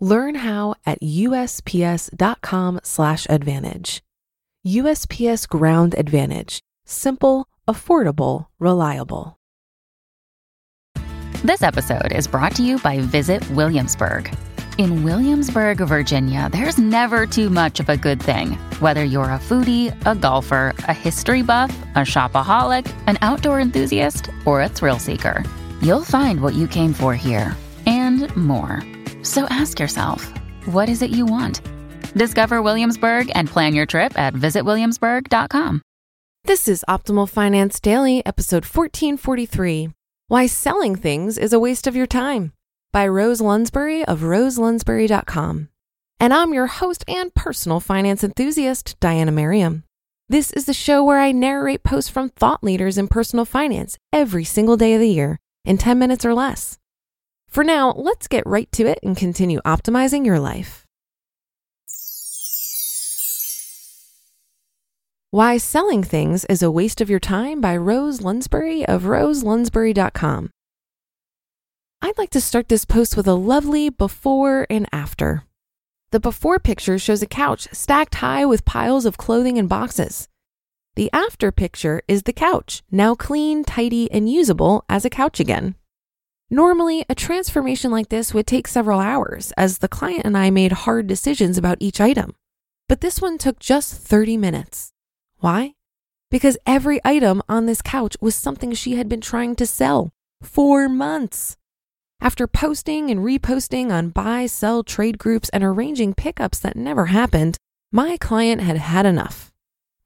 Learn how at usps.com/advantage. USPS Ground Advantage: simple, affordable, reliable. This episode is brought to you by Visit Williamsburg. In Williamsburg, Virginia, there's never too much of a good thing. Whether you're a foodie, a golfer, a history buff, a shopaholic, an outdoor enthusiast, or a thrill seeker, you'll find what you came for here and more. So ask yourself, what is it you want? Discover Williamsburg and plan your trip at visitwilliamsburg.com. This is Optimal Finance Daily, episode 1443 Why Selling Things is a Waste of Your Time by Rose Lounsbury of roselounsbury.com. And I'm your host and personal finance enthusiast, Diania Merriam. This is the show where I narrate posts from thought leaders in personal finance every single day of the year in 10 minutes or less. For now, let's get right to it and continue optimizing your life. Why Selling Things is a Waste of Your Time by Rose Lounsbury of roselounsbury.com. I'd like to start this post with a lovely before and after. The before picture shows a couch stacked high with piles of clothing and boxes. The after picture is the couch, now clean, tidy, and usable as a couch again. Normally, a transformation like this would take several hours as the client and I made hard decisions about each item. But this one took just 30 minutes. Why? Because every item on this couch was something she had been trying to sell for months. After posting and reposting on buy, sell trade groups and arranging pickups that never happened, my client had had enough.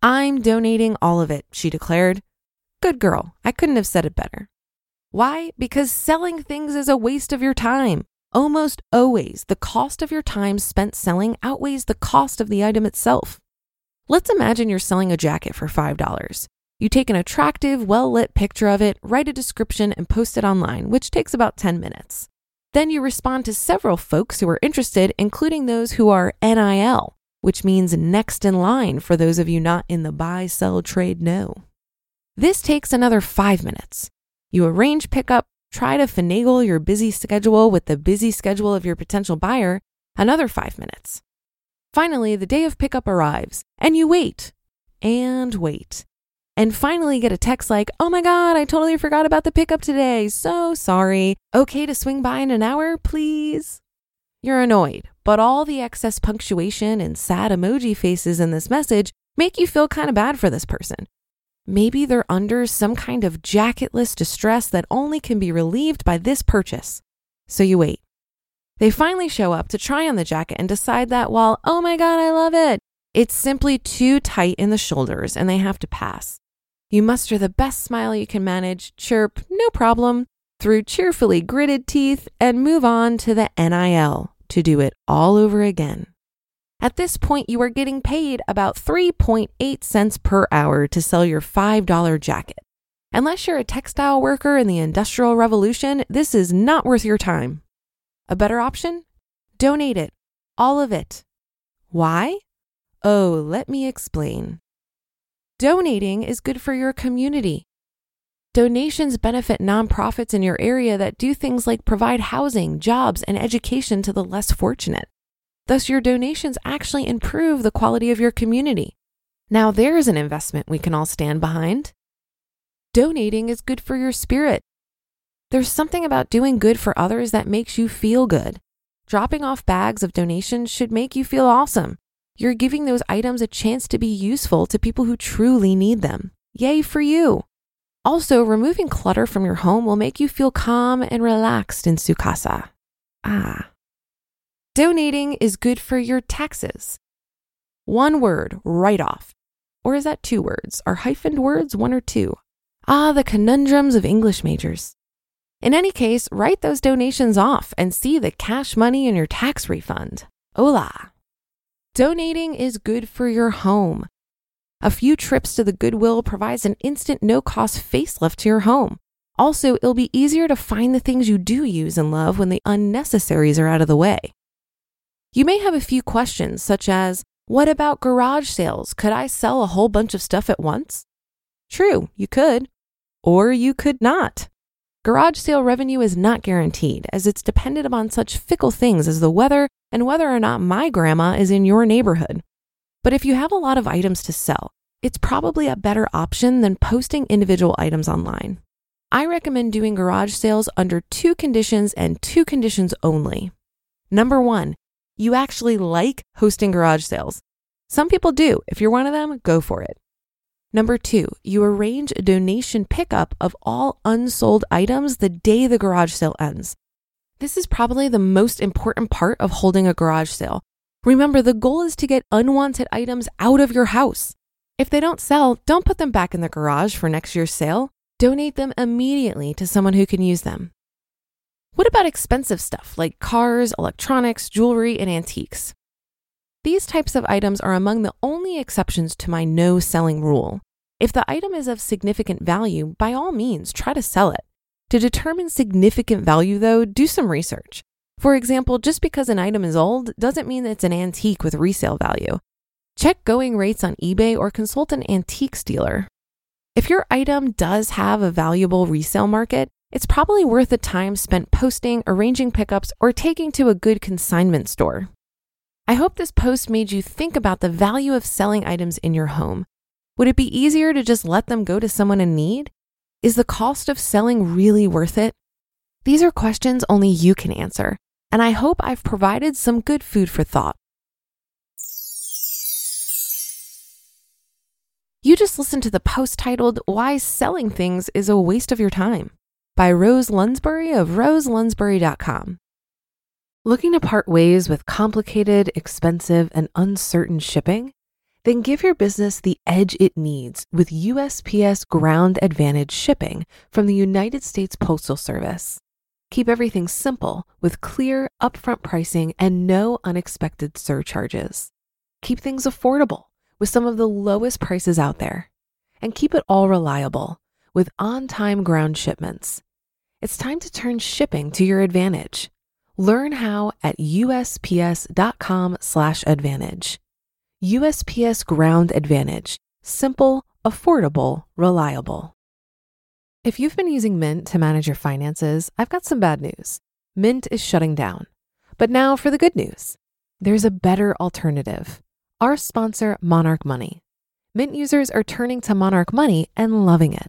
I'm donating all of it, she declared. Good girl, I couldn't have said it better. Why? Because selling things is a waste of your time. Almost always, the cost of your time spent selling outweighs the cost of the item itself. Let's imagine you're selling a jacket for $5. You take an attractive, well lit picture of it, write a description, and post it online, which takes about 10 minutes. Then you respond to several folks who are interested, including those who are NIL, which means next in line for those of you not in the buy, sell, trade know. This takes another five minutes. You arrange pickup, try to finagle your busy schedule with the busy schedule of your potential buyer, another five minutes. Finally, the day of pickup arrives, and you wait and wait. And finally get a text like, oh my God, I totally forgot about the pickup today. So sorry. Okay to swing by in an hour, please? You're annoyed, but all the excess punctuation and sad emoji faces in this message make you feel kind of bad for this person Maybe they're under some kind of jacketless distress that only can be relieved by this purchase. So you wait. They finally show up to try on the jacket and decide that while, oh my God, I love it, it's simply too tight in the shoulders and they have to pass. You muster the best smile you can manage, chirp, no problem, through cheerfully gritted teeth, and move on to the NIL to do it all over again. At this point, you are getting paid about 3.8 cents per hour to sell your $5 jacket. Unless you're a textile worker in the Industrial Revolution, this is not worth your time. A better option? Donate it. All of it. Why? Oh, let me explain. Donating is good for your community. Donations benefit nonprofits in your area that do things like provide housing, jobs, and education to the less fortunate. Thus, your donations actually improve the quality of your community. Now, there's an investment we can all stand behind. Donating is good for your spirit. There's something about doing good for others that makes you feel good. Dropping off bags of donations should make you feel awesome. You're giving those items a chance to be useful to people who truly need them. Yay for you! Also, removing clutter from your home will make you feel calm and relaxed in Sukasa. Ah. Donating is good for your taxes. One word, write off. Or is that two words? Are hyphened words one or two? Ah, the conundrums of English majors. In any case, write those donations off and see the cash money in your tax refund. Hola! Donating is good for your home. A few trips to the Goodwill provides an instant no cost facelift to your home. Also, it'll be easier to find the things you do use and love when the unnecessaries are out of the way. You may have a few questions, such as What about garage sales? Could I sell a whole bunch of stuff at once? True, you could. Or you could not. Garage sale revenue is not guaranteed, as it's dependent upon such fickle things as the weather and whether or not my grandma is in your neighborhood. But if you have a lot of items to sell, it's probably a better option than posting individual items online. I recommend doing garage sales under two conditions and two conditions only. Number one, you actually like hosting garage sales. Some people do. If you're one of them, go for it. Number two, you arrange a donation pickup of all unsold items the day the garage sale ends. This is probably the most important part of holding a garage sale. Remember, the goal is to get unwanted items out of your house. If they don't sell, don't put them back in the garage for next year's sale. Donate them immediately to someone who can use them. What about expensive stuff like cars, electronics, jewelry, and antiques? These types of items are among the only exceptions to my no selling rule. If the item is of significant value, by all means, try to sell it. To determine significant value, though, do some research. For example, just because an item is old doesn't mean it's an antique with resale value. Check going rates on eBay or consult an antiques dealer. If your item does have a valuable resale market, it's probably worth the time spent posting, arranging pickups, or taking to a good consignment store. I hope this post made you think about the value of selling items in your home. Would it be easier to just let them go to someone in need? Is the cost of selling really worth it? These are questions only you can answer, and I hope I've provided some good food for thought. You just listened to the post titled Why Selling Things is a Waste of Your Time by Rose Lounsbury of roselounsbury.com. Looking to part ways with complicated, expensive, and uncertain shipping? Then give your business the edge it needs with USPS Ground Advantage shipping from the United States Postal Service. Keep everything simple with clear, upfront pricing and no unexpected surcharges. Keep things affordable with some of the lowest prices out there. And keep it all reliable with on time ground shipments. It's time to turn shipping to your advantage. Learn how at usps.com/advantage. USPS Ground Advantage: simple, affordable, reliable. If you've been using Mint to manage your finances, I've got some bad news. Mint is shutting down. But now for the good news. There's a better alternative our sponsor, Monarch Money. Mint users are turning to Monarch Money and loving it.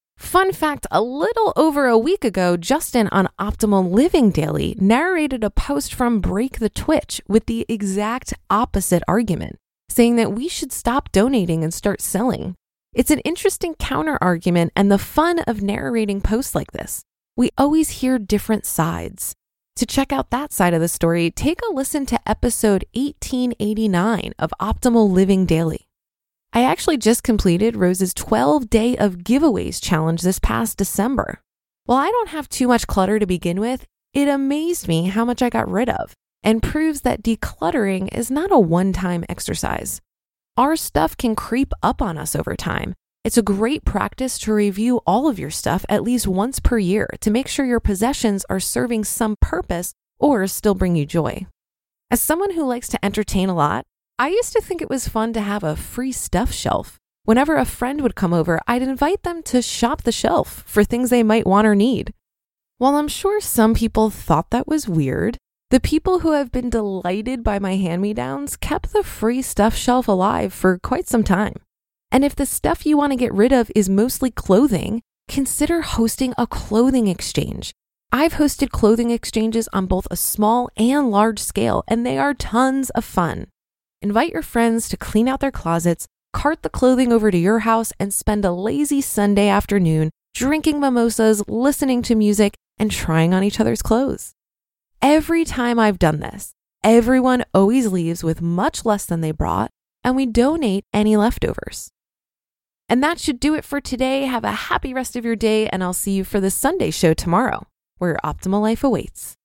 Fun fact a little over a week ago, Justin on Optimal Living Daily narrated a post from Break the Twitch with the exact opposite argument, saying that we should stop donating and start selling. It's an interesting counter argument and the fun of narrating posts like this. We always hear different sides. To check out that side of the story, take a listen to episode 1889 of Optimal Living Daily. I actually just completed Rose's 12 day of giveaways challenge this past December. While I don't have too much clutter to begin with, it amazed me how much I got rid of and proves that decluttering is not a one time exercise. Our stuff can creep up on us over time, it's a great practice to review all of your stuff at least once per year to make sure your possessions are serving some purpose or still bring you joy. As someone who likes to entertain a lot, I used to think it was fun to have a free stuff shelf. Whenever a friend would come over, I'd invite them to shop the shelf for things they might want or need. While I'm sure some people thought that was weird, the people who have been delighted by my hand me downs kept the free stuff shelf alive for quite some time. And if the stuff you want to get rid of is mostly clothing, consider hosting a clothing exchange. I've hosted clothing exchanges on both a small and large scale, and they are tons of fun. Invite your friends to clean out their closets, cart the clothing over to your house, and spend a lazy Sunday afternoon drinking mimosas, listening to music, and trying on each other's clothes. Every time I've done this, everyone always leaves with much less than they brought, and we donate any leftovers. And that should do it for today. Have a happy rest of your day, and I'll see you for the Sunday show tomorrow, where your optimal life awaits.